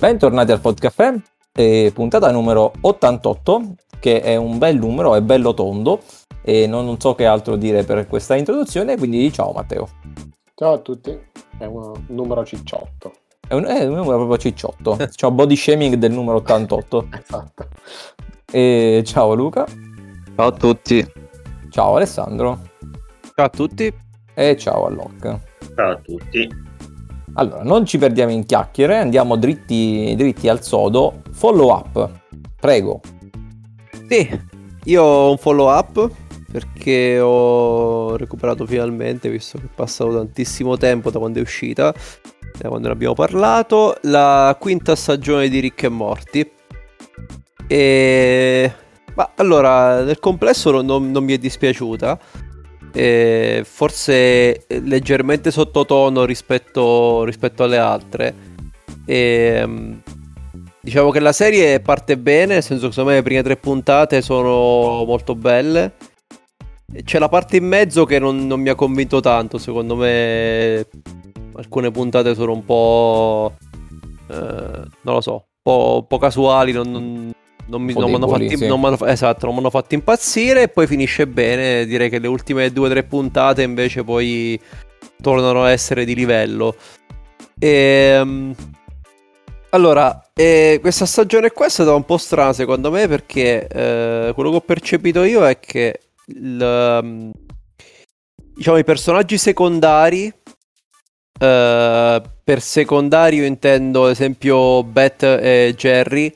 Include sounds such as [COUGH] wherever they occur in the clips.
Bentornati al Podcaffè, eh, puntata numero 88, che è un bel numero, è bello tondo e non, non so che altro dire per questa introduzione, quindi ciao Matteo. Ciao a tutti, è un numero cicciotto. È un, è un numero proprio cicciotto, [LAUGHS] ciao body shaming del numero 88. esatto. E ciao Luca. Ciao a tutti. Ciao Alessandro. Ciao a tutti. E ciao a Locke. Ciao a tutti. Allora, non ci perdiamo in chiacchiere, andiamo dritti, dritti al sodo. Follow up, prego. Sì, io ho un follow up perché ho recuperato finalmente, visto che è passato tantissimo tempo da quando è uscita, da quando ne abbiamo parlato, la quinta stagione di Rick e Morty. E... Ma allora, nel complesso non, non mi è dispiaciuta eh, forse leggermente sottotono rispetto, rispetto alle altre. E, diciamo che la serie parte bene, nel senso che secondo me le prime tre puntate sono molto belle. C'è la parte in mezzo che non, non mi ha convinto tanto, secondo me alcune puntate sono un po'... Eh, non lo so, un po', po casuali, non, non, non mi, non deboli, fatti, sì. non esatto, non mi hanno fatto impazzire e poi finisce bene. Direi che le ultime due o tre puntate invece poi tornano a essere di livello. E, ehm, allora, eh, questa stagione qua è stata un po' strana secondo me perché eh, quello che ho percepito io è che il, mm, diciamo, i personaggi secondari Uh, per secondario intendo ad esempio Beth e Jerry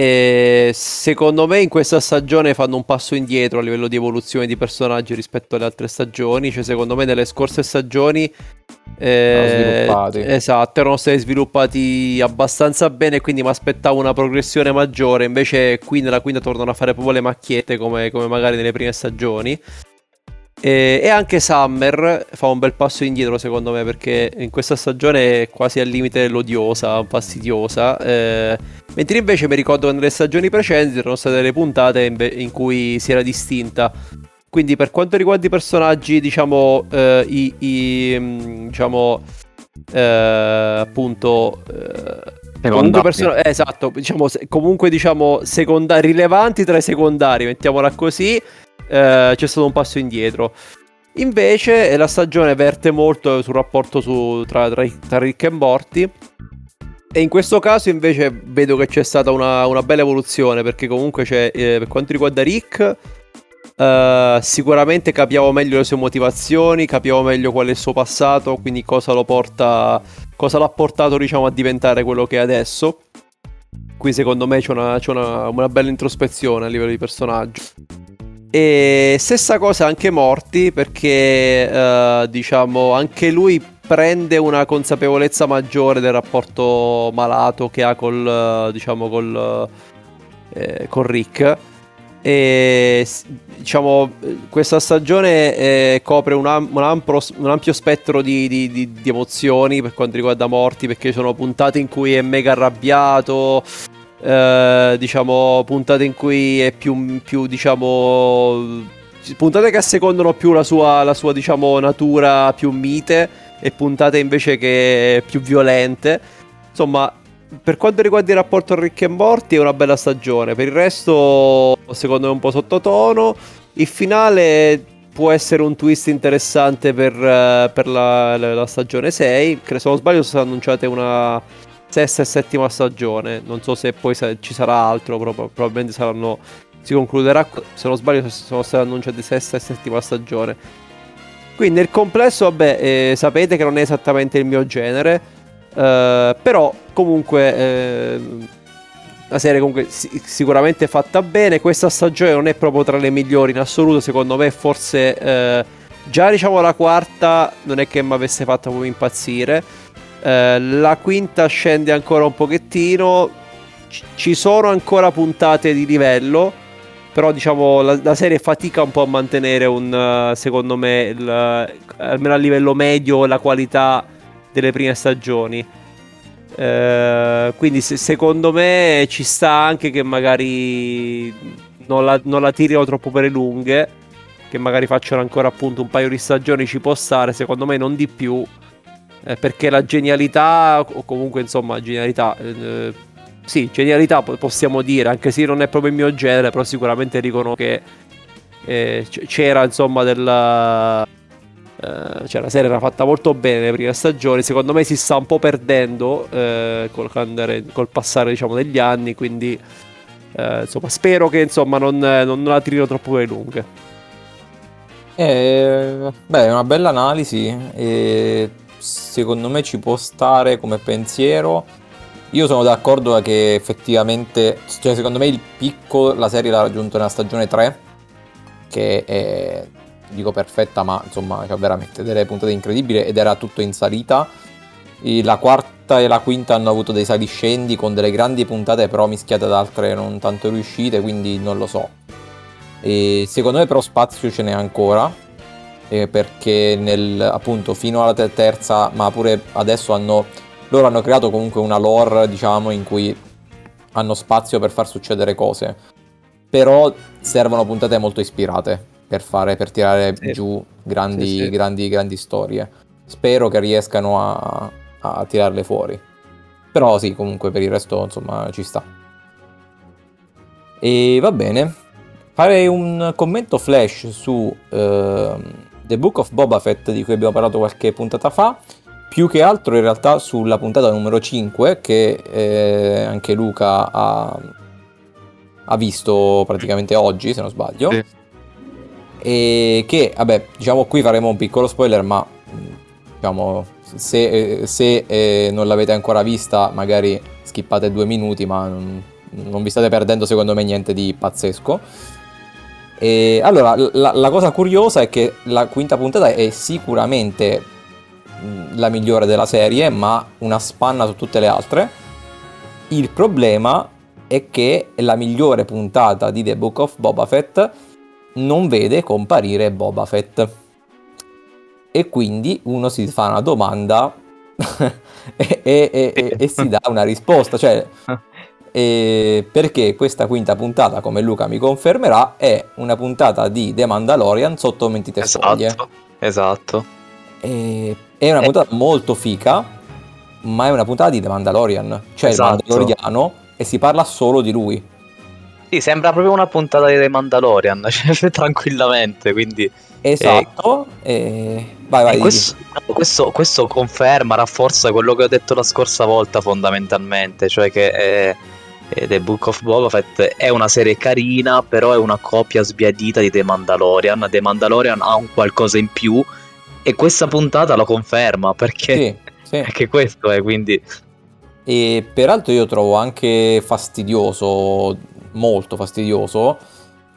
e secondo me in questa stagione fanno un passo indietro a livello di evoluzione di personaggi rispetto alle altre stagioni. Cioè, secondo me nelle scorse stagioni eh, esatto, erano stati sviluppati abbastanza bene. Quindi mi aspettavo una progressione maggiore. Invece, qui nella quinta tornano a fare proprio le macchiette come, come magari nelle prime stagioni. E, e, anche Summer fa un bel passo indietro secondo me perché in questa stagione è quasi al limite dell'odiosa, fastidiosa. Eh, mentre invece mi ricordo che nelle stagioni precedenti erano state delle puntate in, in cui si era distinta. Quindi per quanto riguarda i personaggi, diciamo, eh, i, i, mm, diciamo, eh, appunto... Eh, comunque person- eh, esatto, diciamo, comunque diciamo secondari rilevanti tra i secondari, mettiamola così eh, c'è stato un passo indietro. Invece la stagione verte molto sul rapporto su, tra, tra, tra, Rick e Morty. E in questo caso invece vedo che c'è stata una, una bella evoluzione perché comunque c'è, eh, per quanto riguarda Rick, eh, sicuramente capiamo meglio le sue motivazioni, capiamo meglio qual è il suo passato, quindi cosa lo porta, cosa l'ha portato diciamo a diventare quello che è adesso. Qui secondo me c'è una, c'è una, una bella introspezione a livello di personaggio. E stessa cosa anche Morty perché uh, diciamo anche lui prende una consapevolezza maggiore del rapporto malato che ha col, uh, diciamo, col, eh, con Rick. E diciamo questa stagione eh, copre un, am- un, ampro, un, ampio spettro di, di, di, di, emozioni per quanto riguarda Morty perché sono puntate in cui è mega arrabbiato eh, diciamo, puntate in cui è più, più diciamo, puntate che assecondano più la sua, la sua, diciamo, natura più mite e puntate invece che più violente. Insomma, per quanto riguarda il rapporto Rick e Morty è una bella stagione, per il resto secondo me è un po' sottotono. Il finale può essere un twist interessante per, uh, per la, la, stagione 6. Se non sbaglio sono annunciate una sesta e settima stagione. Non so se poi ci sarà altro, probabilmente saranno. Si concluderà, se non sbaglio, sono state annunciate sesta e settima stagione. Quindi nel complesso, vabbè, eh, sapete che non è esattamente il mio genere. Eh, però comunque eh, la serie comunque si- sicuramente fatta bene. Questa stagione non è proprio tra le migliori in assoluto. Secondo me, forse eh, già diciamo la quarta non è che mi avesse fatto proprio impazzire. Eh, la quinta scende ancora un pochettino. C- ci sono ancora puntate di livello. Però diciamo la, la serie fatica un po' a mantenere un, secondo me, il, almeno a livello medio, la qualità delle prime stagioni. Uh, quindi se, secondo me ci sta anche che magari non la, non la tirino troppo per le lunghe. Che magari facciano ancora appunto un paio di stagioni ci può stare, secondo me non di più eh, perché la genialità, o comunque insomma genialità, eh, sì, genialità possiamo dire, anche se non è proprio il mio genere, però sicuramente dicono che eh, c'era insomma della... Eh, cioè la serie era fatta molto bene nelle prime stagioni, secondo me si sta un po' perdendo eh, col, col, passare diciamo, degli anni, quindi eh, insomma spero che insomma non, non la tirino troppo le lunghe. Eh, beh, è una bella analisi e secondo me ci può stare come pensiero. Io sono d'accordo che effettivamente, cioè secondo me il picco la serie l'ha raggiunto nella stagione 3 che è, dico perfetta, ma insomma, cioè veramente delle puntate incredibili ed era tutto in salita. La quarta e la quinta hanno avuto dei saliscendi con delle grandi puntate, però mischiate ad altre non tanto riuscite, quindi non lo so. E secondo me però spazio ce n'è ancora, eh, perché nel, appunto fino alla terza, ma pure adesso hanno, loro hanno creato comunque una lore, diciamo, in cui hanno spazio per far succedere cose però servono puntate molto ispirate per, fare, per tirare sì. giù grandi, sì, sì. grandi, grandi storie. Spero che riescano a, a tirarle fuori. Però sì, comunque per il resto insomma ci sta. E va bene. Fare un commento flash su uh, The Book of Boba Fett di cui abbiamo parlato qualche puntata fa. Più che altro in realtà sulla puntata numero 5 che eh, anche Luca ha, ha visto praticamente oggi, se non sbaglio. Sì. E che, vabbè, diciamo qui faremo un piccolo spoiler, ma diciamo, se, se eh, non l'avete ancora vista, magari skippate due minuti, ma non, non, vi state perdendo secondo me niente di pazzesco. E allora, la, la cosa curiosa è che la quinta puntata è sicuramente la migliore della serie, ma una spanna su tutte le altre. Il problema è che la migliore puntata di The Book of Boba Fett non vede comparire Boba Fett. E quindi uno si fa una domanda [LAUGHS] e, e, e, e, si dà una risposta. Cioè, perché questa quinta puntata, come Luca mi confermerà, è una puntata di The Mandalorian sotto mentite esatto, Esatto. È una puntata molto fica, ma è una puntata di The Mandalorian. Cioè esatto. il Mandaloriano e si parla solo di lui. Sì, sembra proprio una puntata di The Mandalorian, [LAUGHS] cioè, tranquillamente, quindi... Esatto, eh, e... vai vai. Questo, questo, questo, conferma, rafforza quello che ho detto la scorsa volta fondamentalmente, cioè che eh, eh, The Book of Boba Fett è una serie carina, però è una copia sbiadita di The Mandalorian. The Mandalorian ha un qualcosa in più e questa puntata lo conferma, perché... Sì, sì. [LAUGHS] Perché questo è, quindi. E peraltro io trovo anche fastidioso, molto fastidioso,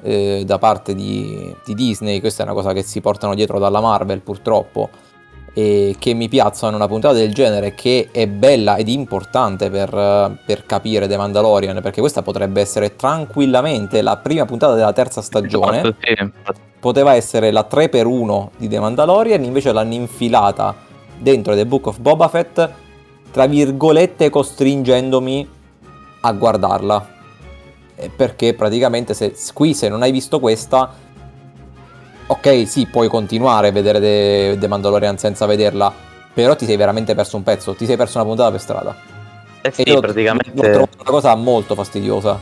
eh, da parte di, di, Disney, questa è una cosa che si portano dietro dalla Marvel purtroppo, e che mi piazzano una puntata del genere che è bella ed importante per, per capire The Mandalorian, perché questa potrebbe essere tranquillamente la prima puntata della terza stagione. Poteva essere la 3x1 di The Mandalorian, invece l'hanno infilata dentro The Book of Boba Fett tra virgolette costringendomi a guardarla. Perché praticamente se, qui se non hai visto questa, ok sì, puoi continuare a vedere The, The Mandalorian senza vederla, però ti sei veramente perso un pezzo, ti sei perso una puntata per strada. Eh sì, e praticamente... L'ho trovato una cosa molto fastidiosa.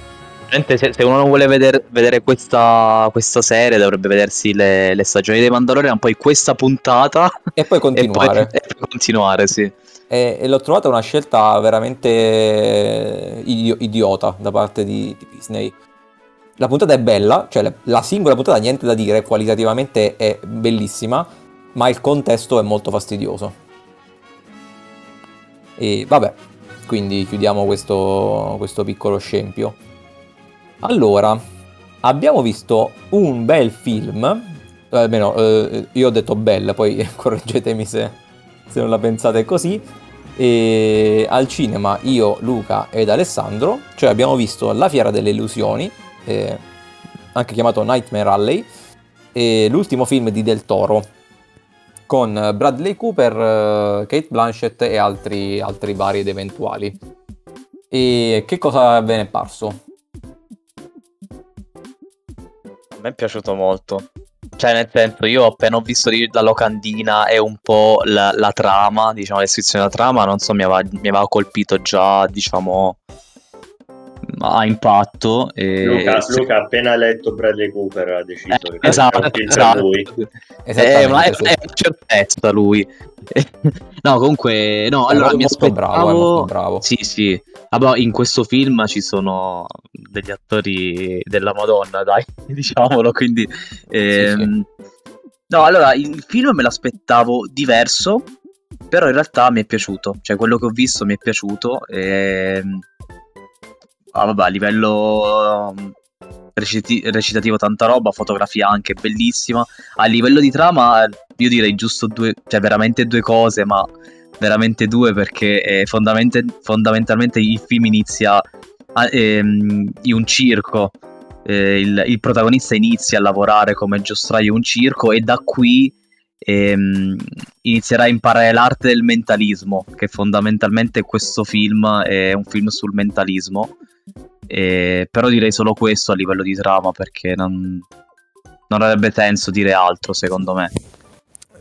Se, se, uno non vuole vedere, vedere questa, questa, serie, dovrebbe vedersi le, le, stagioni dei Mandalorian, poi questa puntata e poi [LAUGHS] continuare. E poi, e continuare, sì e, e l'ho trovata una scelta veramente idi- idiota da parte di, di, Disney. La puntata è bella, cioè la, la singola puntata niente da dire, qualitativamente è bellissima, ma il contesto è molto fastidioso. E vabbè, quindi chiudiamo questo, questo piccolo scempio. Allora, abbiamo visto un bel film, almeno eh, io ho detto bella, poi [LAUGHS] correggetemi se, se non la pensate così. E al cinema io, Luca ed Alessandro, cioè abbiamo visto La Fiera delle Illusioni, eh, anche chiamato Nightmare Alley, e l'ultimo film di Del Toro, con Bradley Cooper, eh, Kate Blanchett e altri, altri vari ed eventuali. E che cosa ve ne è parso? A me è piaciuto molto. Cioè, nel senso, io appena ho visto la locandina e un po' la, la trama, diciamo, la descrizione della trama, non so, mi aveva, mi aveva colpito già, diciamo, a impatto. E... Luca, sì. Luca ha appena letto Bradley Cooper ha deciso Eh, che esatto, esatto. lui. È, una, è, sì. è una certezza lui. [LAUGHS] no, comunque, no, È allora mi aspettavo... bravo, è molto bravo. Sì, sì. Vabbè, in questo film ci sono degli attori della Madonna, dai, [LAUGHS] diciamolo, quindi... ehm, No, allora, il film me l'aspettavo diverso, però in realtà mi è piaciuto. Cioè, quello che ho visto mi è piaciuto. E... Ah, vabbè, a livello um, reciti- recitativo tanta roba, fotografia anche bellissima. A livello di trama, io direi giusto due, cioè veramente due cose, ma veramente due perché eh, fondamente- fondamentalmente il film inizia a- ehm, in un circo. Eh, il, il protagonista inizia a lavorare come giostraio in un circo e da qui ehm, inizierà a imparare l'arte del mentalismo, che fondamentalmente questo film è un film sul mentalismo. Eh, però direi solo questo a livello di trama perché non, non avrebbe senso dire altro secondo me.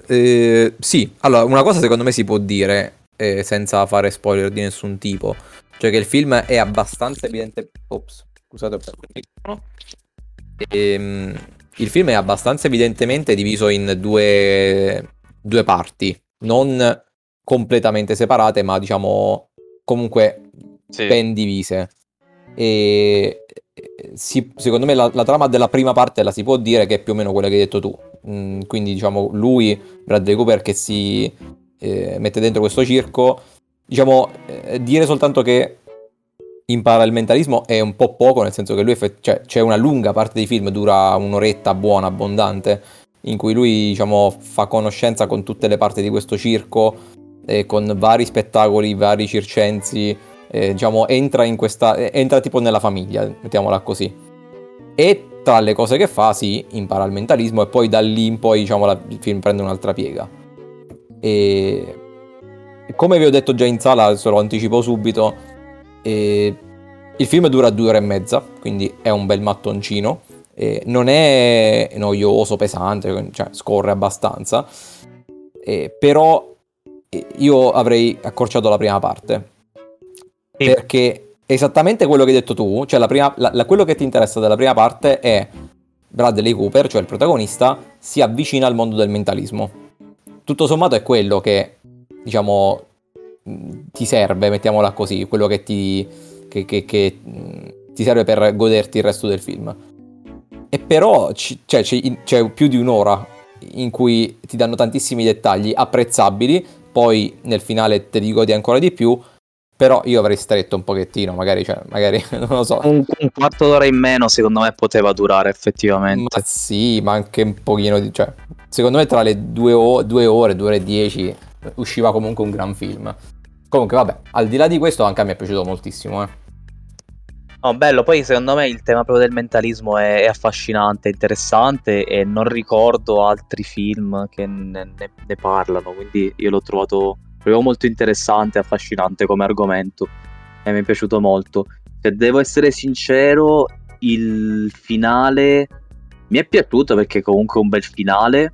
Eh, sì, allora una cosa secondo me si può dire eh, senza fare spoiler di nessun tipo, cioè che il film è abbastanza evidente. Ops, scusate, ho perso il microfono. Ehm, il film è abbastanza evidentemente diviso in due, due parti, non completamente separate, ma diciamo comunque ben divise. E eh, si- secondo me la, la trama della prima parte la si può dire che è più o meno quella che hai detto tu. Mm, quindi diciamo lui, Bradley Cooper, che si eh, mette dentro questo circo. Diciamo, eh, dire soltanto che impara il mentalismo è un po' poco, nel senso che lui effe- cioè, c'è una lunga parte di film, dura un'oretta buona, abbondante, in cui lui diciamo, fa conoscenza con tutte le parti di questo circo, eh, con vari spettacoli, vari circensi, eh, diciamo, entra in questa, eh, entra tipo nella famiglia, mettiamola così. E tra le cose che fa, si impara il mentalismo e poi da lì in poi, diciamo, la- il film prende un'altra piega. E come vi ho detto già in sala, adesso lo anticipo subito, eh, il film dura due ore e mezza, quindi è un bel mattoncino. eh, non è noioso, pesante, cioè scorre abbastanza. eh, però io avrei accorciato la prima parte. Sì. Perché esattamente quello che hai detto tu, cioè la prima, la- la- quello che ti interessa della prima parte è Bradley Cooper, cioè il protagonista, si avvicina al mondo del mentalismo. Tutto sommato è quello che, diciamo, ti serve, mettiamola così, quello che ti, che- che- che, ti serve per goderti il resto del film. E però ci- cioè, c'è, c'è più di un'ora in cui ti danno tantissimi dettagli apprezzabili, poi nel finale te li godi ancora di più, però io avrei stretto un pochettino, magari, cioè, magari [LAUGHS] non lo so. Un, un quarto d'ora in meno secondo me poteva durare effettivamente. Ma sì, ma anche un pochino di... Cioè, secondo me tra le due, o- due ore, due ore e dieci usciva comunque un gran film. Comunque vabbè, al di là di questo anche a me è piaciuto moltissimo, eh. No, bello, poi secondo me il tema proprio del mentalismo è, è affascinante, interessante e non ricordo altri film che ne, ne- ne parlano, quindi io l'ho trovato proprio molto interessante, affascinante come argomento e mi è piaciuto molto. Se devo essere sincero, il finale mi è piaciuto perché comunque è un bel finale,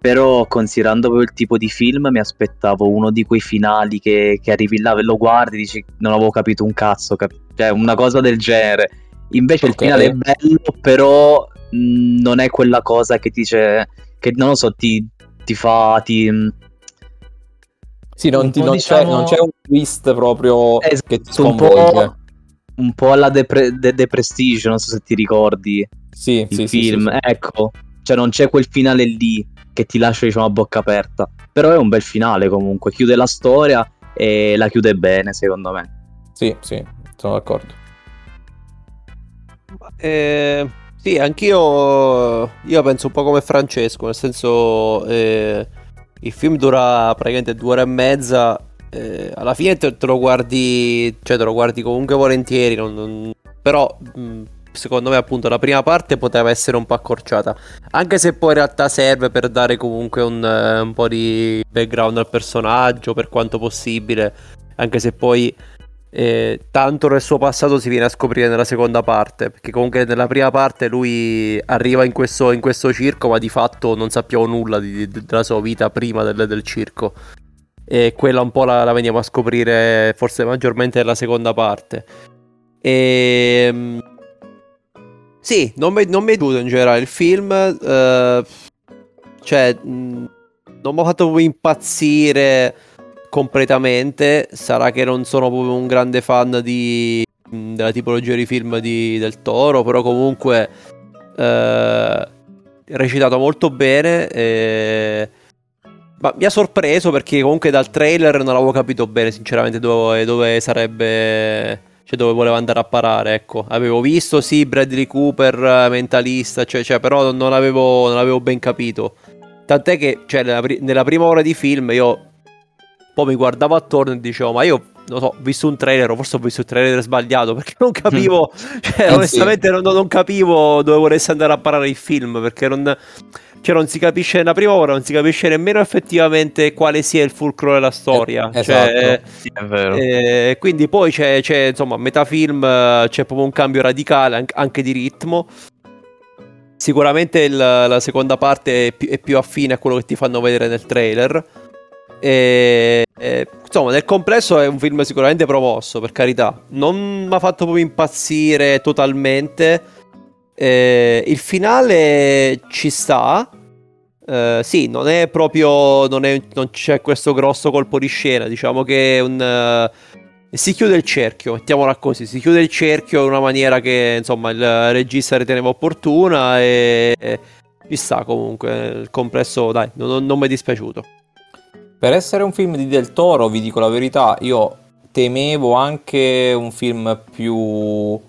però considerando proprio il tipo di film mi aspettavo uno di quei finali che, che arrivi là, lo guardi e dici non avevo capito un cazzo, cap- cioè una cosa del genere. Invece Ok. il finale è bello, però mh, non è quella cosa che dice, che non lo so, ti, ti fa, ti... Sì, non, Un ti- non c'è, diciamo- non c'è un twist proprio Esatto, che ti un sconvolge. po', un po' alla The, Pre- The- The Prestige, non so se ti ricordi Sì, il sì, sì, film, sì, sì. ecco, cioè non c'è quel finale lì che ti lascia diciamo a bocca aperta, però è un bel finale comunque, chiude la storia e la chiude bene secondo me. Sì, sì, sono d'accordo. Eh, sì, anch'io io penso un po' come Francesco, nel senso eh, il film dura praticamente due ore e mezza, eh, alla fine te, te lo guardi, cioè te lo guardi comunque volentieri, non- non- però mh, secondo me appunto la prima parte poteva essere un po' accorciata, anche se poi in realtà serve per dare comunque un, eh, un po' di background al personaggio per quanto possibile, anche se poi E tanto del suo passato si viene a scoprire nella seconda parte, perché comunque nella prima parte lui arriva in questo, in questo circo, ma di fatto non sappiamo nulla di- di- della sua vita prima del, del circo. E quella un po' la, la veniamo a scoprire forse maggiormente nella seconda parte. E... Sì, non mi, non mi è piaciuto in generale il film. eh, cioè, mh, non mi ha fatto impazzire completamente. Sarà che non sono proprio un grande fan di, della tipologia di film di- del Toro, però comunque eh, recitato molto bene. e- Ma mi ha sorpreso perché comunque dal trailer non avevo capito bene sinceramente dove, dove sarebbe... Cioè dove voleva andare a parare, ecco. Avevo visto, sì, Bradley Cooper, mentalista, cioè, cioè, però non avevo, non avevo ben capito. Tant'è che cioè, nella, pri- nella prima ora di film io poi mi guardavo attorno e dicevo, ma io non so, ho visto un trailer, o forse ho visto il trailer sbagliato, [LAUGHS] perché non capivo, cioè, Eh, sì. onestamente non, non capivo dove volesse andare a parare il film, perché non, cioè, non si capisce, nella prima ora non si capisce nemmeno effettivamente quale sia il fulcro della storia. Eh, cioè, esatto. Sì, è vero. eh, quindi poi c'è, c'è, insomma, a metà film eh, c'è proprio un cambio radicale an- anche di ritmo. Sicuramente il- la seconda parte è più, è più affine a quello che ti fanno vedere nel trailer. E, e, insomma, nel complesso è un film sicuramente promosso, per carità. Non mi ha fatto proprio impazzire totalmente. Eh, il finale ci sta. Eh, sì, non è proprio. Non, è- non c'è questo grosso colpo di scena. Diciamo che un. eh, si chiude il cerchio, mettiamola così. Si chiude il cerchio in una maniera che insomma il regista riteneva opportuna. E, e ci sta comunque. Il complesso, dai, non, non mi è dispiaciuto. Per essere un film di Del Toro, vi dico la verità, io temevo anche un film più,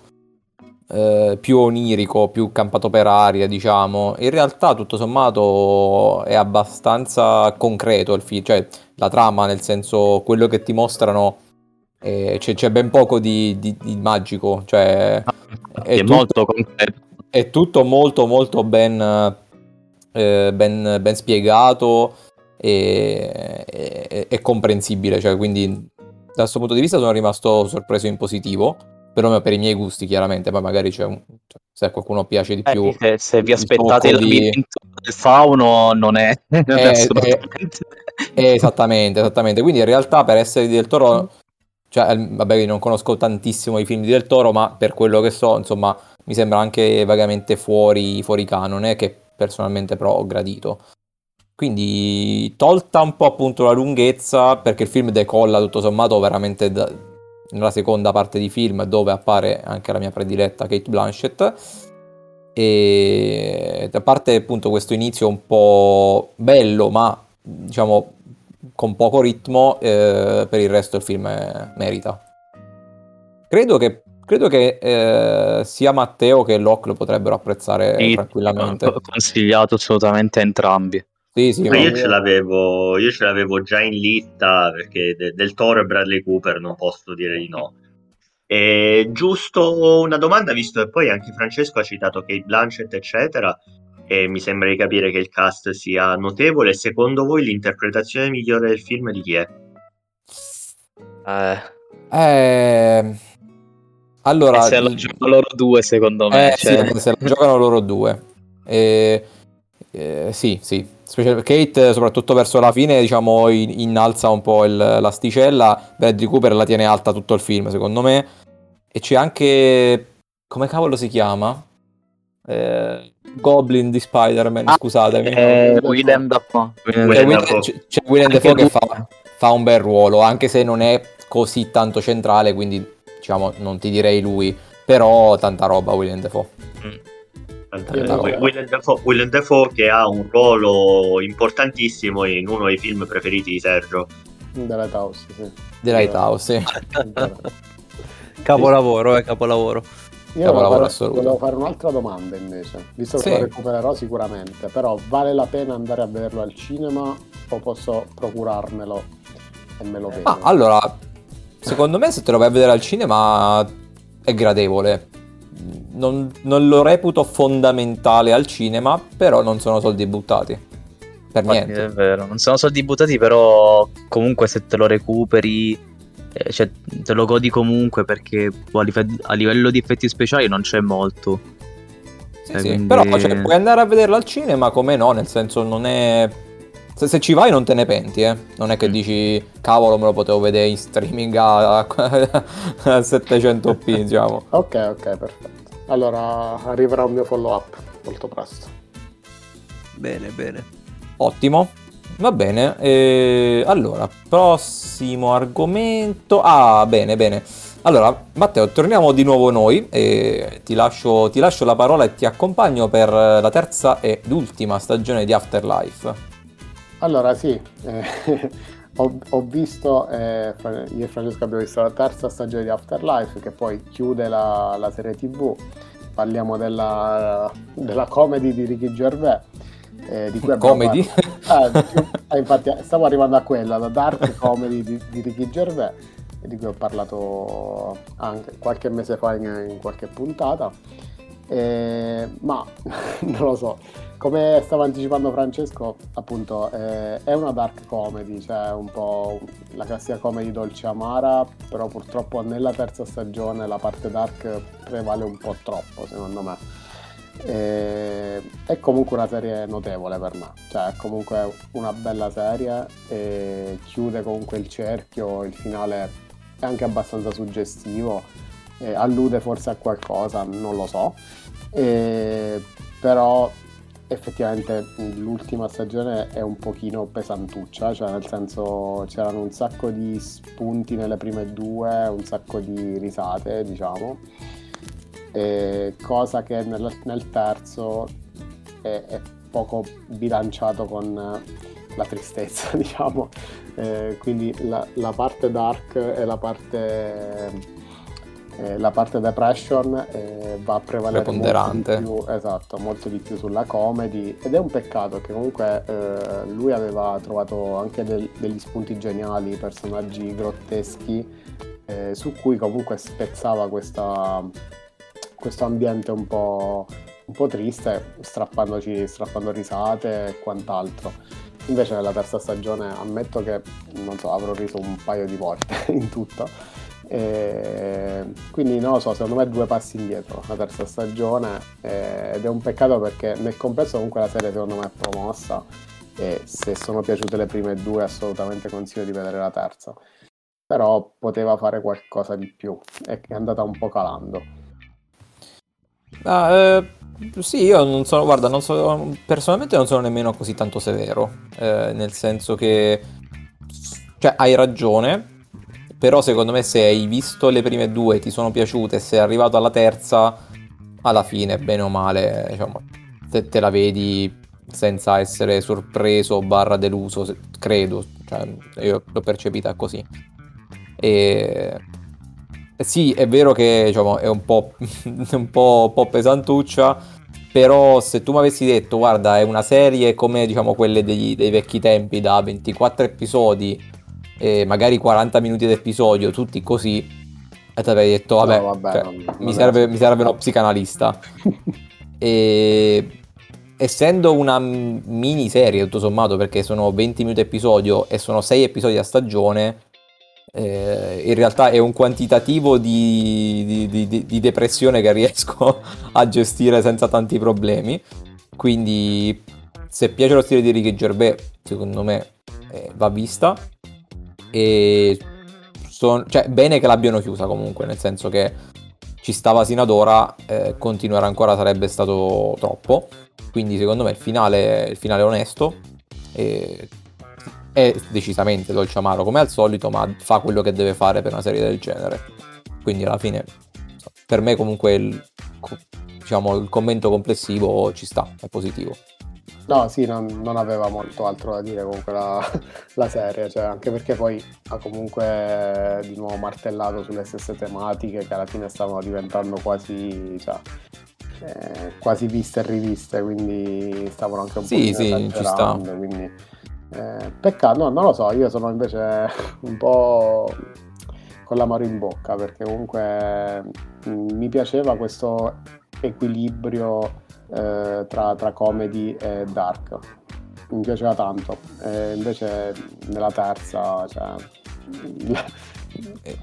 eh, più onirico, più campato per aria, diciamo. In realtà, tutto sommato, è abbastanza concreto il film, cioè la trama, nel senso quello che ti mostrano, eh, c'è, c'è ben poco di, di- di magico, cioè è, tutto- molto concreto. è tutto molto molto ben, eh, ben, ben spiegato e, e- e comprensibile, cioè quindi da questo punto di vista sono rimasto sorpreso in positivo, però per i miei gusti chiaramente, poi magari c'è un, cioè, se a qualcuno piace di Eh, più... se, se vi aspettate il tocco di- labirinto del fauno, non è, [LAUGHS] non è Eh, assolutamente. Eh, esattamente, esattamente, quindi in realtà per essere di Del Toro, cioè eh, vabbè io non conosco tantissimo i film di Del Toro, ma per quello che so, insomma, mi sembra anche vagamente fuori, fuori canone, che personalmente però ho gradito. Quindi tolta un po' appunto la lunghezza, perché il film decolla tutto sommato veramente da- nella seconda parte di film, dove appare anche la mia prediletta Kate Blanchett. E a parte appunto questo inizio un po' bello, ma diciamo con poco ritmo, eh, per il resto il film eh, merita. Credo che, credo che eh, sia Matteo che Locke lo potrebbero apprezzare Sì, tranquillamente. [LAUGHS] Consigliato assolutamente a entrambi. Sì, sì, Ma io ce l'avevo, io ce l'avevo già in lista perché de- del Toro e Bradley Cooper non posso dire di no. E giusto una domanda, visto che poi anche Francesco ha citato Kate Blanchett, eccetera, e mi sembra di capire che il cast sia notevole. Secondo voi l'interpretazione migliore del film di chi è? Eh, Eh, allora, e se la giocano loro due, secondo me. Eh, cioè, sì, se la giocano loro due. E- eh, sì, sì. Specie- Kate, soprattutto verso la fine, diciamo, in- innalza un po' il- l'asticella. Bradley Cooper la tiene alta tutto il film, secondo me. E c'è anche. Come cavolo si chiama? Eh, Goblin di Spider-Man, Ah, scusatemi. eh, Willem Dafoe. Willem C'è c'è- Willem Dafoe che fa, fa un bel ruolo, anche se non è così tanto centrale, quindi diciamo non ti direi lui, però tanta roba Willem Dafoe. Eh, no. Willem Dafoe, Willem Dafoe che ha un ruolo importantissimo in uno dei film preferiti di Sergio. The Lighthouse, sì. The Lighthouse, sì. [LAUGHS] Capolavoro, eh, capolavoro. Io Capolavoro volevo fare, assoluto. volevo fare un'altra domanda invece, visto che Sì. lo recupererò sicuramente, però vale la pena andare a vederlo al cinema o posso procurarmelo e me lo vedo? Ma allora, secondo me se te lo vai a vedere al cinema è gradevole. Non, non lo reputo fondamentale al cinema, però non sono soldi buttati. Per Infatti, niente. È vero, non sono soldi buttati, però comunque se te lo recuperi eh, cioè, te lo godi comunque perché boh, a, live- a livello di effetti speciali non c'è molto. Sì, Eh, sì, quindi- Però cioè, puoi andare a vederla al cinema, come no, nel senso non è... Se, se ci vai non te ne penti, eh. Non è che Mm. dici, cavolo, me lo potevo vedere in streaming a, [LAUGHS] a 700p, [LAUGHS] diciamo. Ok, ok, perfetto. Allora arriverà un mio follow up molto presto. Bene, bene. Ottimo. Va bene. e allora, prossimo argomento. Ah, bene, bene. Allora, Matteo, torniamo di nuovo noi e ti lascio, ti lascio la parola e ti accompagno per la terza ed ultima stagione di Afterlife. Allora sì, eh, [LAUGHS] ho, ho visto, eh, io e Francesco abbiamo visto la terza stagione di Afterlife che poi chiude la, la serie tv, parliamo della, della comedy di Ricky Gervais. eh, di cui Comedy? parlato- Eh, eh, infatti stavo arrivando a quella, la dark comedy di, di Ricky Gervais, di cui ho parlato anche qualche mese fa in, in qualche puntata. Eh, ma [LAUGHS] non lo so, come stava anticipando Francesco, appunto eh, è una dark comedy, cioè un po' la classica comedy dolce amara, però purtroppo nella terza stagione la parte dark prevale un po' troppo secondo me. Eh, è comunque una serie notevole per me, cioè è comunque una bella serie e chiude comunque il cerchio, il finale è anche abbastanza suggestivo, eh, allude forse a qualcosa, non lo so, eh, però effettivamente l'ultima stagione è un pochino pesantuccia, cioè nel senso c'erano un sacco di spunti nelle prime due, un sacco di risate, diciamo, e cosa che nel, nel terzo è, è poco bilanciato con la tristezza, [LAUGHS] diciamo. Eh, quindi la, la parte dark e la parte, eh, la parte depression eh, va a prevalere molto più, esatto, molto di più sulla comedy ed è un peccato che comunque eh, lui aveva trovato anche del- degli spunti geniali, personaggi grotteschi eh, su cui comunque spezzava questa, questo ambiente un po', un po' triste, strappandoci, strappando risate e quant'altro. Invece nella terza stagione ammetto che, non so, avrò riso un paio di volte [LAUGHS] in tutto. E quindi non lo so, secondo me due passi indietro la terza stagione ed è un peccato perché nel complesso comunque la serie secondo me è promossa e se sono piaciute le prime due assolutamente consiglio di vedere la terza. Però poteva fare qualcosa di più è andata un po' calando. Ah, eh, sì, io non sono, guarda, non so, personalmente non sono nemmeno così tanto severo, eh, nel senso che, cioè, hai ragione, però secondo me se hai visto le prime due, ti sono piaciute, e sei arrivato alla terza, alla fine, bene o male, diciamo, te, te la vedi senza essere sorpreso barra deluso, se- credo, cioè, io l'ho percepita così. E... Sì, è vero che diciamo, è un po', [LAUGHS] un po', un po' pesantuccia, però se tu mi avessi detto, guarda, è una serie come diciamo quelle dei, dei vecchi tempi, da 24 episodi, e magari 40 minuti d'episodio, tutti così, e ti avrei detto, vabbè, No, vabbè, cioè, non- non mi, serve, mi serve uno psicanalista. [LAUGHS] E essendo una miniserie tutto sommato perché sono 20 minuti episodio e sono 6 episodi a stagione eh, in realtà è un quantitativo di, di- di- di- di depressione che riesco [LAUGHS] a gestire senza tanti problemi. Quindi se piace lo stile di Ricky Gervais secondo me eh, va vista e son- cioè, bene che l'abbiano chiusa comunque nel senso che ci stava sino ad ora, eh, continuare ancora sarebbe stato troppo. Quindi secondo me il finale, il finale è onesto. E è decisamente dolce amaro come al solito, ma fa quello che deve fare per una serie del genere. Quindi alla fine, per me comunque il, diciamo, il commento complessivo ci sta, è positivo. No, sì, non, non aveva molto altro da dire comunque la, [LAUGHS] la serie, cioè, anche perché poi ha comunque di nuovo martellato sulle stesse tematiche che alla fine stavano diventando quasi, cioè, eh, quasi viste e riviste, quindi stavano anche un Sì, po' sì, ci sta. quindi eh, peccato, no, non lo so, io sono invece [LAUGHS] un po' con l'amaro in bocca perché comunque mh, mi piaceva questo equilibrio eh, tra, tra comedy e dark. Mi piaceva tanto. E invece nella terza, cioè,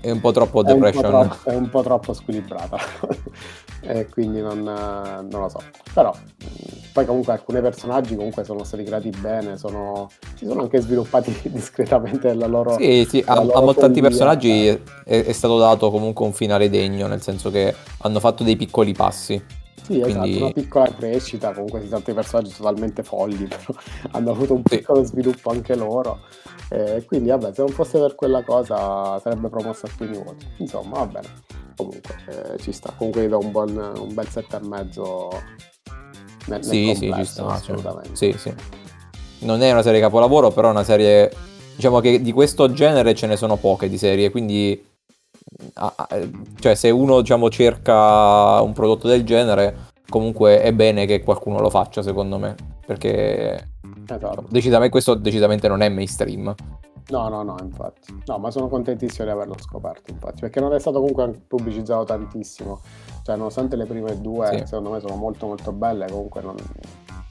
è un po' troppo è un po' depression. troppo, è un po' troppo squilibrata e quindi non, non lo so però poi comunque alcuni personaggi comunque sono stati creati bene sono, si sono anche sviluppati [LAUGHS] discretamente nella loro Sì, sì, a, la a loro mo- tanti follia. personaggi è, è stato dato comunque un finale degno, nel senso che hanno fatto dei piccoli passi. Sì, esatto, Quindi- una piccola crescita, comunque ci sono tanti personaggi totalmente folli, [LAUGHS] però hanno avuto un Sì. piccolo sviluppo anche loro. E quindi vabbè, se non fosse per quella cosa sarebbe promosso a primi voti. Insomma, va bene. Comunque eh, ci sta. Comunque gli do un, buon, un bel 7,5 nel, nel Sì, sì, ci complesso, sta. cioè, assolutamente. sì, sì. Non è una serie capolavoro, però è una serie... Diciamo che di questo genere ce ne sono poche di serie, quindi... Cioè, se uno, diciamo, cerca un prodotto del genere, comunque è bene che qualcuno lo faccia, secondo me. Perché Esatto. decisamente, questo decisamente non è mainstream. No, no, no, infatti. No, ma sono contentissimo di averlo scoperto, infatti, perché non è stato comunque pubblicizzato tantissimo. Cioè, nonostante le prime due, Sì. secondo me sono molto molto belle, comunque non,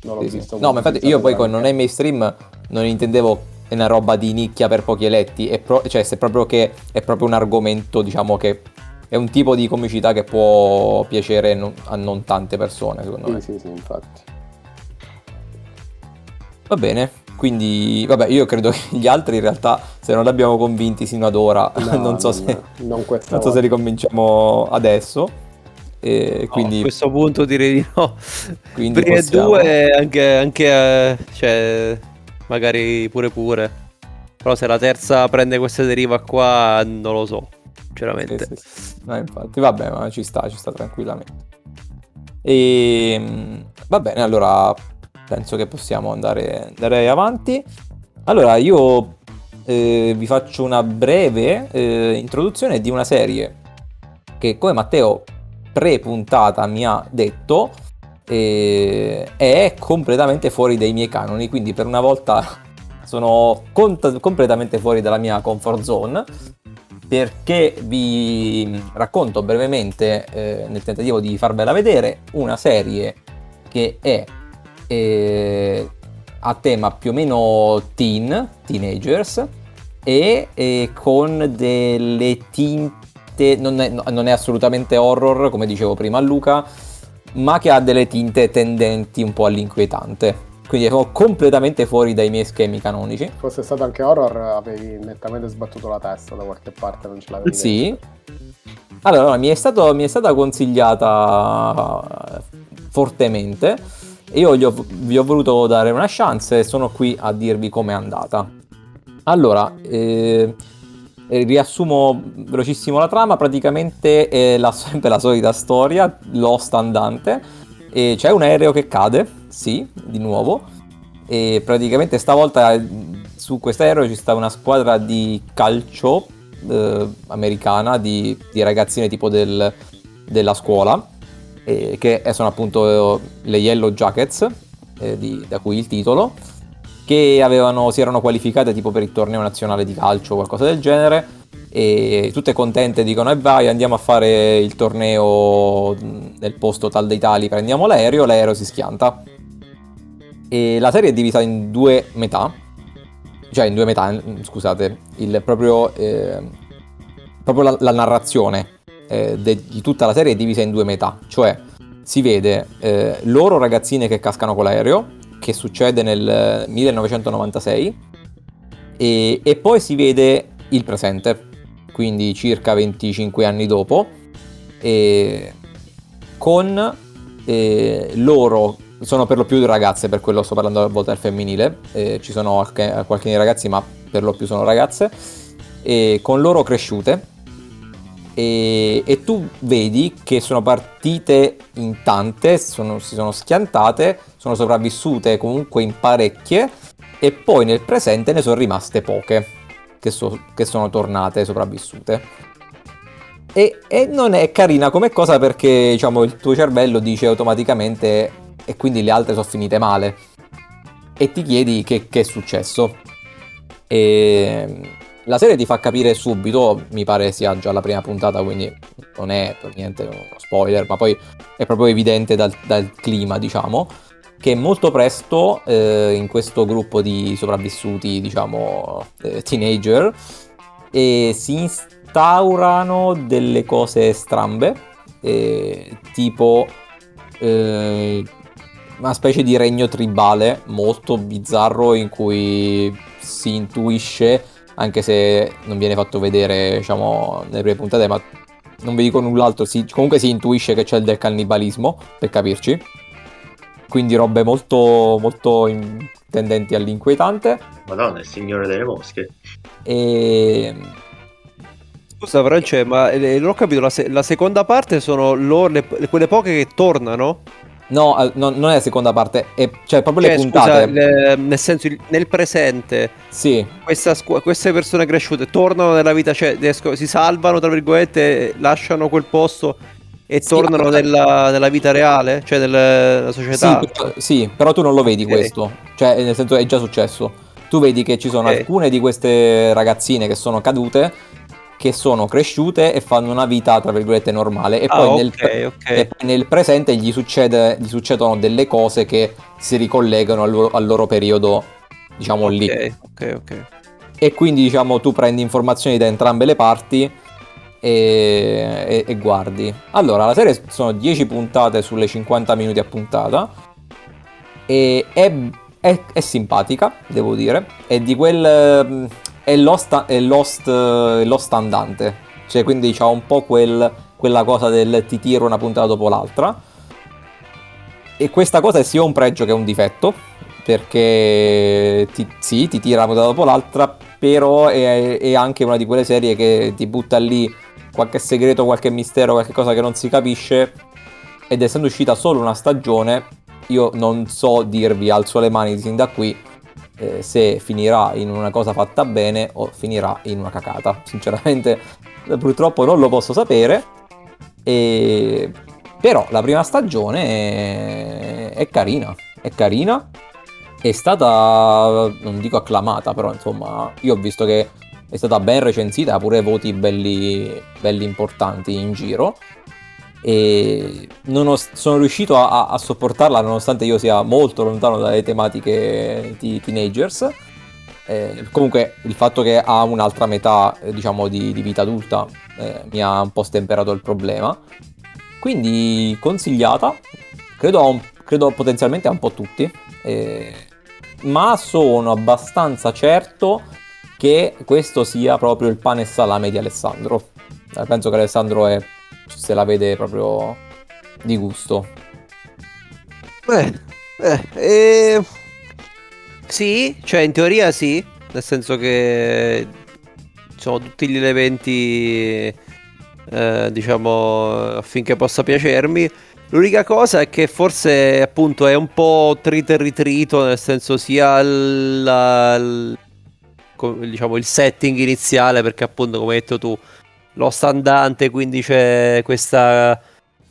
non l'ho Sì, sì. visto No, ma infatti io poi con non è mainstream non intendevo è una roba di nicchia per pochi eletti, è pro- cioè se proprio che è proprio un argomento, diciamo che è un tipo di comicità che può piacere non- a non tante persone, secondo me. Sì, sì, sì, infatti. Va bene, quindi vabbè, io credo che gli altri in realtà se non li abbiamo convinti sino ad ora, No, [LAUGHS] non so se non non so se li convinciamo adesso. E No, quindi, a questo punto direi di no. quindi possiamo- due anche, anche eh, cioè, magari pure pure. Però se la terza prende questa deriva qua, non lo so, sinceramente. Sì, sì. No, infatti, vabbè, ma ci sta, ci sta tranquillamente. E mm, va bene, allora penso che possiamo andare, andare avanti. Allora, io eh, vi faccio una breve eh, introduzione di una serie che, come Matteo pre-puntata mi ha detto, è completamente fuori dai miei canoni, quindi per una volta [LAUGHS] sono cont- completamente fuori dalla mia comfort zone. Perché vi racconto brevemente, eh, nel tentativo di farvela vedere, una serie che è eh, a tema più o meno teen, teenagers, e, e con delle tinte, non è, no- non è assolutamente horror, come dicevo prima a Luca, ma che ha delle tinte tendenti un po' all'inquietante. Quindi sono completamente fuori dai miei schemi canonici. Se fosse stato anche horror, avevi nettamente sbattuto la testa da qualche parte, non ce l'avevi Sì. Allora, mi è, stato- mi è stata consigliata eh, fortemente e io gli ho- vi ho voluto dare una chance e sono qui a dirvi com'è andata. Allora, eh, riassumo velocissimo la trama, praticamente è la, sempre [LAUGHS] la solita storia, Lost andante, e c'è un aereo che cade, sì, di nuovo, e praticamente stavolta eh, su quest'aereo ci sta una squadra di calcio eh, americana di, di ragazzine tipo del- della scuola eh, che sono appunto eh, le Yellow Jackets eh, di- da cui il titolo che avevano, si erano qualificate tipo per il torneo nazionale di calcio o qualcosa del genere e tutte contente dicono e vai andiamo a fare il torneo nel posto tal dei tali prendiamo l'aereo l'aereo si schianta. E la serie è divisa in due metà cioè in due metà, scusate, il proprio, eh, proprio la, la narrazione eh, de- di tutta la serie è divisa in due metà, cioè si vede eh, loro ragazzine che cascano con l'aereo, che succede nel eh, 1996, e, e poi si vede il presente, quindi circa 25 anni dopo, e con eh, loro sono per lo più ragazze, per quello sto parlando a volte al femminile, eh, ci sono alche- qualche ragazzi ma per lo più sono ragazze, e con loro cresciute e, e tu vedi che sono partite in tante, sono- si sono schiantate, sono sopravvissute comunque in parecchie e poi nel presente ne sono rimaste poche che, so- che sono tornate sopravvissute. E, e non è carina come cosa perché diciamo, il tuo cervello dice automaticamente e quindi le altre sono finite male. E ti chiedi che, che è successo. E la serie ti fa capire subito, mi pare sia già la prima puntata, quindi non è per niente uno spoiler, ma poi è proprio evidente dal, dal clima, diciamo, che molto presto eh, in questo gruppo di sopravvissuti, diciamo, eh, teenager, e si ins- instaurano delle cose strambe, eh, tipo eh, una specie di regno tribale molto bizzarro in cui si intuisce, anche se non viene fatto vedere diciamo, nelle prime puntate, ma non vi dico null'altro, si, comunque si intuisce che c'è del cannibalismo, per capirci. Quindi robe molto, molto in- tendenti all'inquietante. Madonna, il signore delle mosche. E Scusa, France, ma eh, non ho capito, la, se- la seconda parte sono loro, le- quelle poche che tornano? No, al- no, non è la seconda parte, è, cioè proprio le Cioè, puntate. scusa, le- nel senso, nel presente, Sì, questa queste persone cresciute tornano nella vita, cioè riesco- si salvano, tra virgolette, lasciano quel posto e Sì, tornano nella, nella vita reale, cioè nel- nella sì, società. però, sì, però tu non lo vedi Ok. questo, cioè nel senso è già successo. Tu vedi che ci sono Ok. alcune di queste ragazzine che sono cadute, che sono cresciute e fanno una vita tra virgolette normale e Ah, poi, ok, nel, pre- ok. e poi nel presente gli, succede, gli succedono delle cose che si ricollegano al loro, al loro periodo, diciamo lì. Ok, ok, ok. E quindi diciamo tu prendi informazioni da entrambe le parti e, e- e guardi. Allora, la serie sono 10 puntate sulle 50 minuti a puntata e è, è- è simpatica, devo dire. È di quel... è lost, è lost, eh, lost andante. Cioè, quindi c'ha un po' quel- quella cosa del ti tiro una puntata dopo l'altra. E questa cosa è sia un pregio che un difetto, perché ti, sì, ti tira una puntata dopo l'altra, però è, è anche una di quelle serie che ti butta lì qualche segreto, qualche mistero, qualche cosa che non si capisce. Ed essendo uscita solo una stagione, io non so dirvi, alzo le mani sin da qui, eh, se finirà in una cosa fatta bene o finirà in una cacata. Sinceramente, eh, purtroppo non lo posso sapere. E... Però la prima stagione è... è carina, è carina. È stata, non dico acclamata, però insomma, io ho visto che è stata ben recensita, ha pure voti belli, belli importanti in giro. E non ho- sono riuscito a, a- sopportarla nonostante io sia molto lontano dalle tematiche di teenagers. Eh, comunque il fatto che ha un'altra metà, eh, diciamo, di, di vita adulta eh, mi ha un po' stemperato il problema. Quindi consigliata, credo, un- credo potenzialmente a un po' tutti, eh, ma sono abbastanza certo che questo sia proprio il pane e salame di Alessandro. Eh, penso che Alessandro è- se la vede proprio di gusto. Beh, eh, eh, sì, cioè in teoria sì, nel senso che sono tutti gli elementi, eh, diciamo, affinché possa piacermi. L'unica cosa è che forse appunto è un po' trito e ritrito, nel senso sia la- diciamo, il setting iniziale, perché appunto come hai detto tu, lo standante, quindi c'è questa...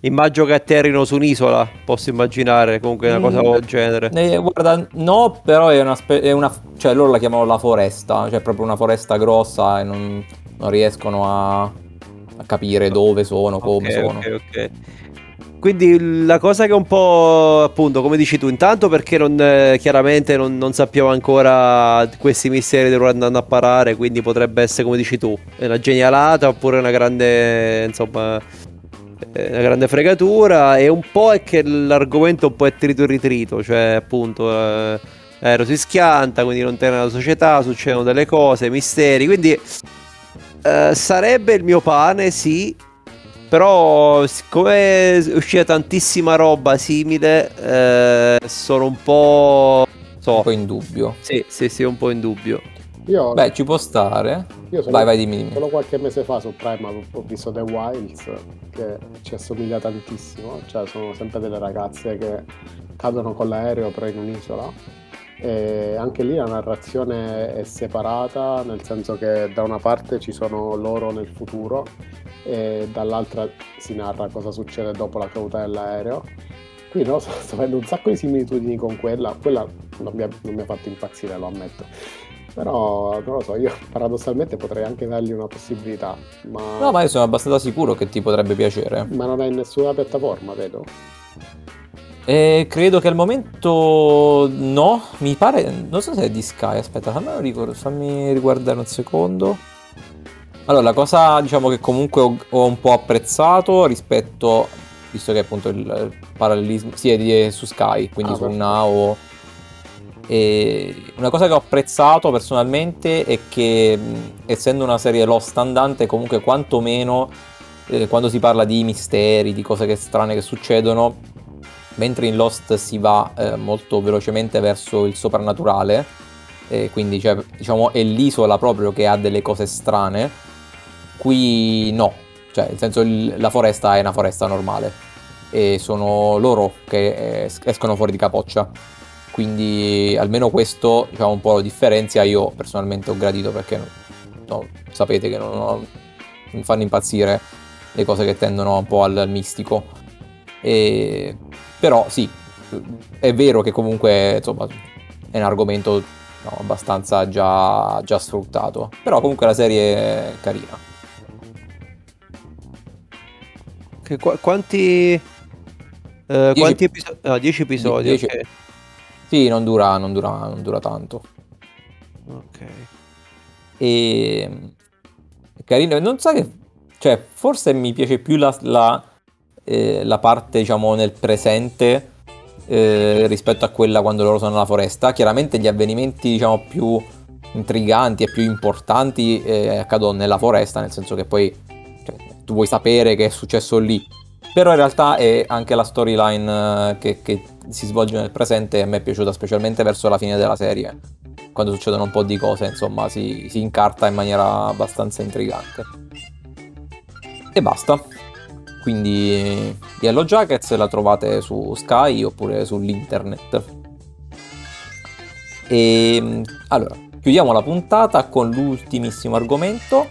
Immagino che atterrino su un'isola, posso immaginare, comunque una cosa Mm. del genere. Eh, guarda, no, però è una, spe- è una- cioè loro la chiamano la foresta, cioè proprio una foresta grossa e non, non riescono a, a capire dove sono, come Ok, sono. ok, ok. Quindi la cosa che è un po' appunto, come dici tu, intanto perché non, eh, chiaramente non, non sappiamo ancora questi misteri dove andando a parare, quindi potrebbe essere come dici tu, una genialata oppure una grande, insomma, eh, una grande fregatura. E un po' è che l'argomento un po' è trito e ritrito, cioè appunto eh, si schianta, quindi non torna la società, succedono delle cose, misteri, quindi eh, sarebbe il mio pane, sì, però, siccome è uscita tantissima roba simile, eh, sono un po'. So, Un po' in dubbio. sì, sì, sì, un po' in dubbio. Io, Beh, ci può stare. io solo, Vai, vai, dimmi, dimmi. solo qualche mese fa su Prime ho- ho visto The Wilds che ci assomiglia tantissimo, cioè sono sempre delle ragazze che cadono con l'aereo però in un'isola e anche lì la narrazione è separata nel senso che da una parte ci sono loro nel futuro e dall'altra si narra cosa succede dopo la caduta dell'aereo. Qui no, [LAUGHS] sto sto avendo un sacco di similitudini con quella, quella non mi ha, non mi ha fatto impazzire, lo ammetto. Però non lo so, io [LAUGHS] paradossalmente potrei anche dargli una possibilità, ma, No, ma io sono abbastanza sicuro che ti potrebbe piacere. ma non è in nessuna piattaforma, vedo. E credo che al momento no, mi pare, non so se è di Sky, aspetta, fammi, ricor- fammi riguardare un secondo. Allora, la cosa diciamo che comunque ho, ho un po' apprezzato rispetto, visto che appunto il, il parallelismo sia di, su Sky, quindi Ah, su. Now. E una cosa che ho apprezzato personalmente è che, essendo una serie Lost andante, comunque quantomeno eh, quando si parla di misteri, di cose che strane che succedono, mentre in Lost si va eh, molto velocemente verso il soprannaturale, e quindi cioè, diciamo è l'isola proprio che ha delle cose strane, qui no, cioè nel senso il- la foresta è una foresta normale e sono loro che es- escono fuori di capoccia. Quindi almeno questo diciamo un po' lo differenzia. Io personalmente ho gradito perché no, sapete che non, ho- mi fanno impazzire le cose che tendono un po' al, al mistico. E- però sì, è vero che comunque insomma è un argomento no, abbastanza già, già sfruttato. Però comunque la serie è carina. Che qua- quanti... eh, Dieci- quanti episodi? Ah, 10 episodi, dieci. ok. Sì, non dura, non dura, non dura tanto. Ok. E carino, non so che, cioè, forse mi piace più la, la, eh, la parte, diciamo, nel presente eh, rispetto a quella quando loro sono nella foresta. Chiaramente gli avvenimenti, diciamo, più intriganti e più importanti eh, accadono nella foresta, nel senso che poi cioè, tu vuoi sapere che è successo lì. Però in realtà è anche la storyline eh, che, che si svolge nel presente e a me è piaciuta specialmente verso la fine della serie quando succedono un po' di cose, insomma, si, si incarta in maniera abbastanza intrigante. E basta. Quindi Yellow Jackets la trovate su Sky oppure sull'internet. E allora, chiudiamo la puntata con l'ultimissimo argomento.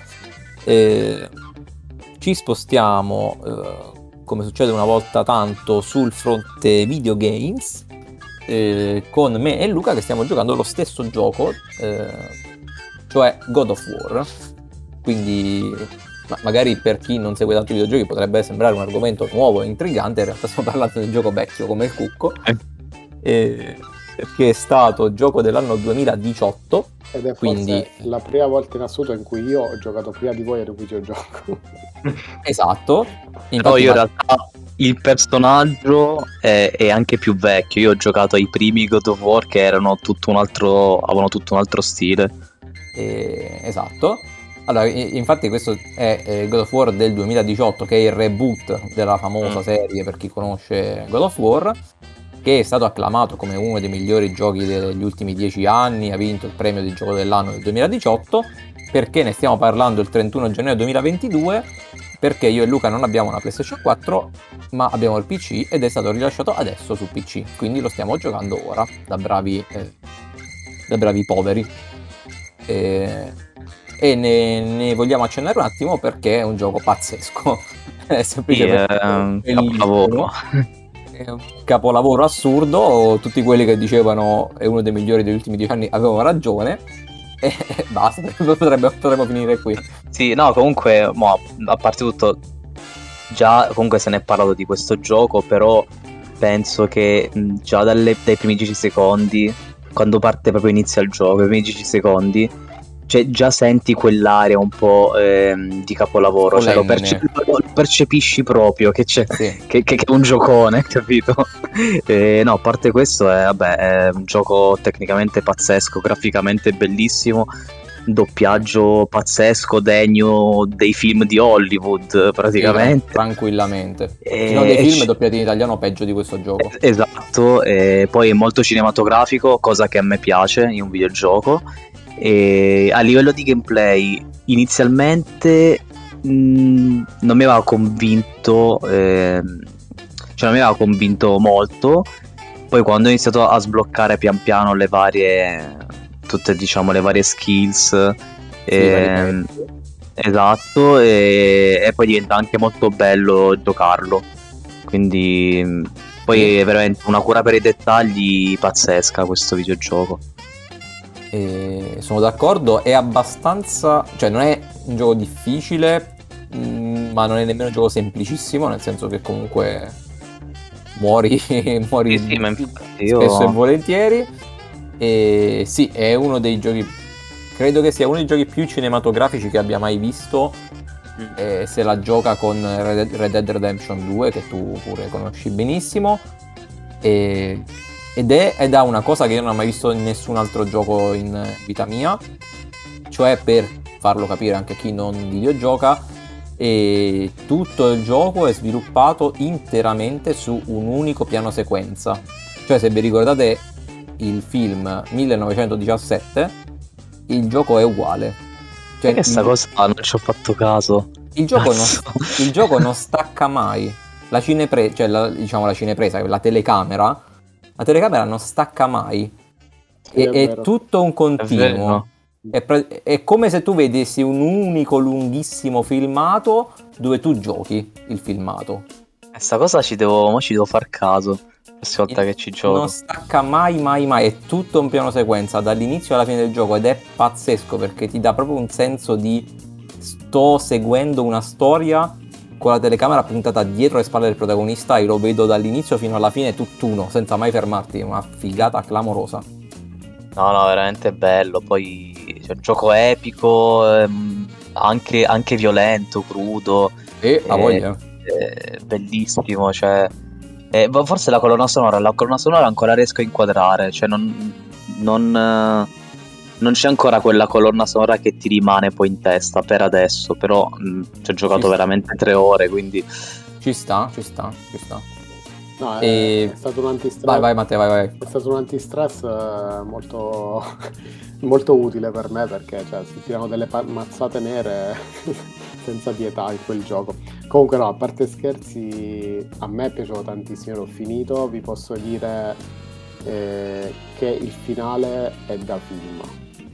Eh, ci spostiamo, eh, come succede una volta tanto, sul fronte videogames eh, con me e Luca che stiamo giocando lo stesso gioco, eh, cioè God of War. Quindi, ma- magari per chi non segue tanto i videogiochi potrebbe sembrare un argomento nuovo e intrigante, in realtà stiamo [LAUGHS] parlando di un gioco vecchio come il Cucco, eh, che è stato gioco dell'anno 2018. Ed è forse Quindi- la prima volta in assoluto in cui io ho giocato prima di voi ad un videogioco. [LAUGHS] Esatto. Però Infatti, io in realtà il personaggio è, è anche più vecchio. Io ho giocato ai primi God of War che erano tutto un altro, avevano tutto un altro stile. Eh, esatto. Allora, infatti questo è eh, God of War del 2018, che è il reboot della famosa Mm. serie per chi conosce God of War, che è stato acclamato come uno dei migliori giochi degli ultimi dieci anni, ha vinto il premio di gioco dell'anno del 2018, perché ne stiamo parlando il 31 gennaio 2022, perché io e Luca non abbiamo una PlayStation 4, ma abbiamo il PC ed è stato rilasciato adesso su PC, quindi lo stiamo giocando ora, da bravi, eh, da bravi poveri. E, e ne, ne vogliamo accennare un attimo perché è un gioco pazzesco. [LAUGHS] è semplicemente un capolavoro. È un capolavoro assurdo. Tutti quelli che dicevano è uno dei migliori degli ultimi dieci anni avevano ragione. [LAUGHS] E basta, [LAUGHS] potrebbe, potremmo finire qui. Sì, no, comunque, mo, a parte tutto, già comunque se ne è parlato di questo gioco, però penso che già dalle- dai primi 10 secondi, quando parte proprio inizia il gioco, i primi 10 secondi, cioè già senti quell'area un po' ehm, di capolavoro, cioè lo, Solenne. perce- lo percepisci proprio che c'è Sì. che, che- che è un giocone, [LAUGHS] capito? Eh, no, a parte questo, è, vabbè, è un gioco tecnicamente pazzesco, graficamente bellissimo, doppiaggio pazzesco, degno dei film di Hollywood, praticamente. Tranquillamente. E- sono dei e film doppiati in italiano peggio di questo gioco. Esatto, e poi è molto cinematografico, cosa che a me piace in un videogioco. E a livello di gameplay, inizialmente mh, non mi aveva convinto, ehm, cioè non mi aveva convinto molto. Poi quando ho iniziato a sbloccare pian piano le varie, tutte diciamo le varie skills, ehm, esatto, e, e poi diventa anche molto bello giocarlo. Quindi mh, poi è veramente una cura per i dettagli pazzesca questo videogioco. E sono d'accordo, è abbastanza, cioè non è un gioco difficile, mm, ma non è nemmeno un gioco semplicissimo, nel senso che comunque muori, [LAUGHS] muori Sì, sì, ma io- spesso e volentieri. E sì, è uno dei giochi credo che sia uno dei giochi più cinematografici che abbia mai visto. Mm. Se la gioca con Red Dead Redemption 2, che tu pure conosci benissimo. E- ed, è, ed ha una cosa che io non ho mai visto in nessun altro gioco in vita mia. Cioè, per farlo capire anche a chi non videogioca, e tutto il gioco è sviluppato interamente su un unico piano sequenza. Cioè, se vi ricordate il film 1917, il gioco è uguale. Cioè, Che sta il, cosa non ci ho fatto caso. il gioco non, il gioco non stacca mai. La cinepresa, cioè la, diciamo la cinepresa, la telecamera, la telecamera non stacca mai. Sì, è, è è tutto un continuo. È, pra- è come se tu vedessi un unico lunghissimo filmato dove tu giochi il filmato. Questa cosa ci devo, ci devo far caso. Prossima volta che ci gioco. Non stacca mai, mai, mai. È tutto un piano sequenza dall'inizio alla fine del gioco ed è pazzesco perché ti dà proprio un senso di sto seguendo una storia con la telecamera puntata dietro le spalle del protagonista e lo vedo dall'inizio fino alla fine tutt'uno, senza mai fermarti. Una figata clamorosa. No, no, veramente bello. Poi c'è un gioco epico, ehm, anche, anche violento, crudo. E la Eh, voglia. eh, bellissimo, cioè eh, ma forse la colonna sonora, la colonna sonora ancora riesco a inquadrare, cioè non, non, eh, non c'è ancora quella colonna sonora che ti rimane poi in testa per adesso, però mh, ci ho giocato Ci sta. veramente tre ore, quindi Ci sta, ci sta, ci sta. No, è, E- è stato un antistress. Vai, vai, Matteo, vai, vai. È stato un antistress eh, molto, [LAUGHS] molto utile per me perché cioè, si tirano delle pa- mazzate nere [LAUGHS] senza pietà in quel gioco. Comunque no, a parte scherzi, a me è piaciuto tantissimo, l'ho finito, vi posso dire eh, che il finale è da film.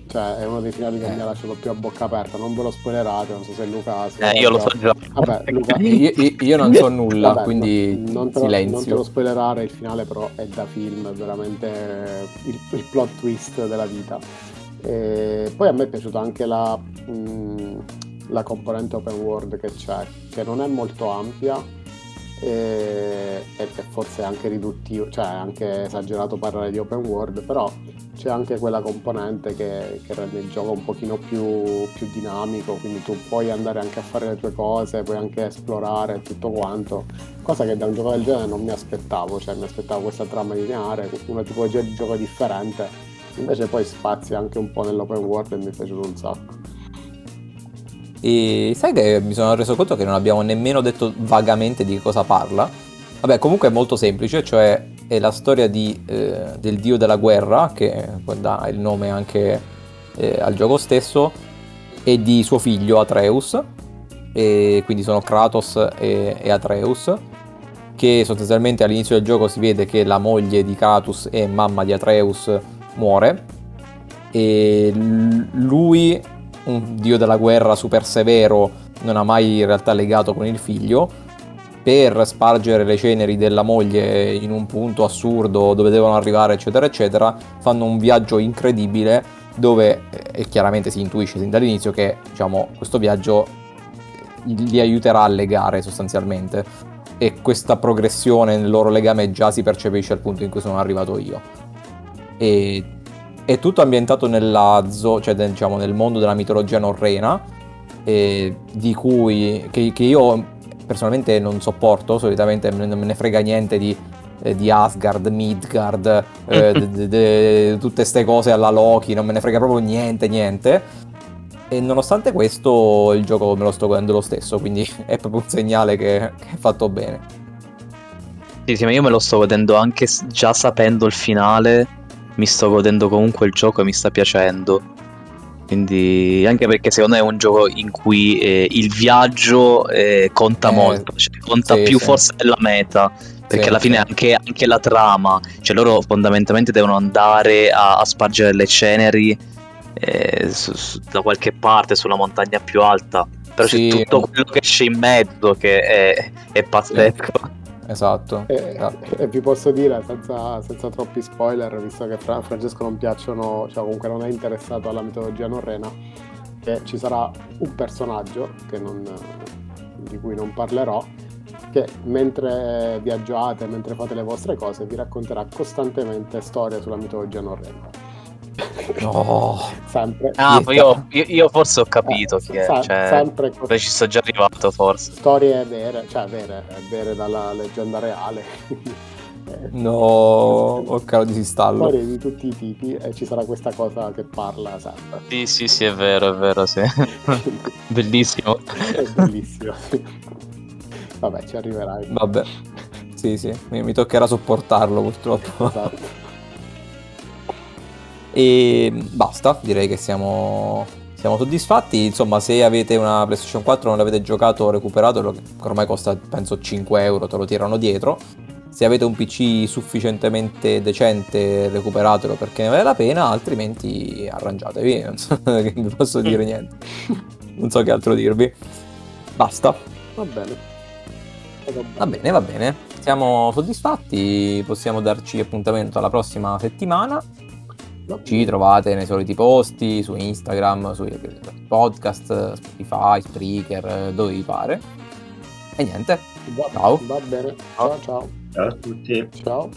Cioè è uno dei finali che Eh. mi ha lasciato più a bocca aperta, non ve lo spoilerate, non so se Luca... se eh, io lo so già. Vabbè, Luca, [LAUGHS] Io, io- non so nulla, Vabbè, quindi no- non te lo, Non te lo silenzio. spoilerare, il finale però è da film, è veramente il, il plot twist della vita. E poi a me è piaciuta anche la, mh, la componente open world che c'è, che non è molto ampia e, e- forse è anche riduttivo, cioè è anche esagerato parlare di open world, però c'è anche quella componente che, che rende il gioco un pochino più, più dinamico, quindi tu puoi andare anche a fare le tue cose, puoi anche esplorare tutto quanto, cosa che da un gioco del genere non mi aspettavo, cioè mi aspettavo questa trama lineare, una tipologia di gioco differente, invece poi spazia anche un po' nell'open world e mi è piaciuto un sacco. E sai che mi sono reso conto che non abbiamo nemmeno detto vagamente di cosa parla? Vabbè, comunque è molto semplice, cioè è la storia di, eh, del dio della guerra, che dà il nome anche eh, al gioco stesso, e di suo figlio Atreus, e quindi sono Kratos e, e Atreus, che sostanzialmente all'inizio del gioco si vede che la moglie di Kratos e mamma di Atreus muore, e lui un dio della guerra super severo, non ha mai in realtà legato con il figlio, per spargere le ceneri della moglie in un punto assurdo dove devono arrivare, eccetera, eccetera, fanno un viaggio incredibile dove, eh, e chiaramente si intuisce sin dall'inizio che diciamo, questo viaggio li aiuterà a legare sostanzialmente e questa progressione nel loro legame già si percepisce al punto in cui sono arrivato io. E è tutto ambientato nella zo- cioè, diciamo, nel mondo della mitologia norrena, eh, di cui che, che io personalmente non sopporto, solitamente non me ne frega niente di, eh, di Asgard, Midgard, eh, [LAUGHS] de- de- de- tutte queste cose alla Loki, non me ne frega proprio niente, niente. E nonostante questo il gioco me lo sto godendo lo stesso, quindi [LAUGHS] è proprio un segnale che, che è fatto bene. Sì, sì, ma io me lo sto godendo anche già sapendo il finale. Mi sto godendo comunque il gioco e mi sta piacendo. Quindi, anche perché secondo me è un gioco in cui eh, il viaggio eh, conta Eh, molto, cioè, conta sì, più sì. forse della meta. Perché Sì, alla fine sì. anche, anche la trama, cioè loro fondamentalmente devono andare a, a spargere le ceneri eh, su- su- da qualche parte sulla montagna più alta. Però c'è tutto quello che c'è in mezzo che è, è pazzesco. Esatto. E, esatto. e vi posso dire, senza, senza troppi spoiler, visto che Fra- Francesco non piacciono, cioè comunque non è interessato alla mitologia norrena, che ci sarà un personaggio che non- di cui non parlerò, che mentre viaggiate, mentre fate le vostre cose, vi racconterà costantemente storie sulla mitologia norrena. No. sempre, Ah, io, io- io forse ho capito eh, chi è. sa- Cioè, sempre co- poi ci sto già arrivato, forse. storie vere, cioè vere, vere dalla leggenda reale. Eh, [LAUGHS] No, ho caro di stallo. storie di tutti i tipi e ci sarà questa cosa che parla sempre. Sì, sì, sì, è vero, è vero, sì. [LAUGHS] Bellissimo. è bellissimo. Vabbè, ci arriverai. Vabbè. Sì, sì, mi, mi toccherà sopportarlo purtroppo. Esatto. E basta, direi che siamo, siamo soddisfatti. Insomma, se avete una PlayStation 4 non l'avete giocato o recuperato, che ormai costa penso 5 euro, te lo tirano dietro. Se avete un PC sufficientemente decente, recuperatelo perché ne vale la pena, altrimenti arrangiatevi. [LAUGHS] Non so che vi posso dire [LAUGHS] niente. Non so che altro dirvi. Basta. Va bene. Va bene, va bene. Siamo soddisfatti, possiamo darci appuntamento alla prossima settimana. Ci trovate nei soliti posti, su Instagram, sui eh, podcast, Spotify, Spreaker, eh, dove vi pare. E niente, ciao. Va bene, ciao ciao. Ciao a tutti. Ciao.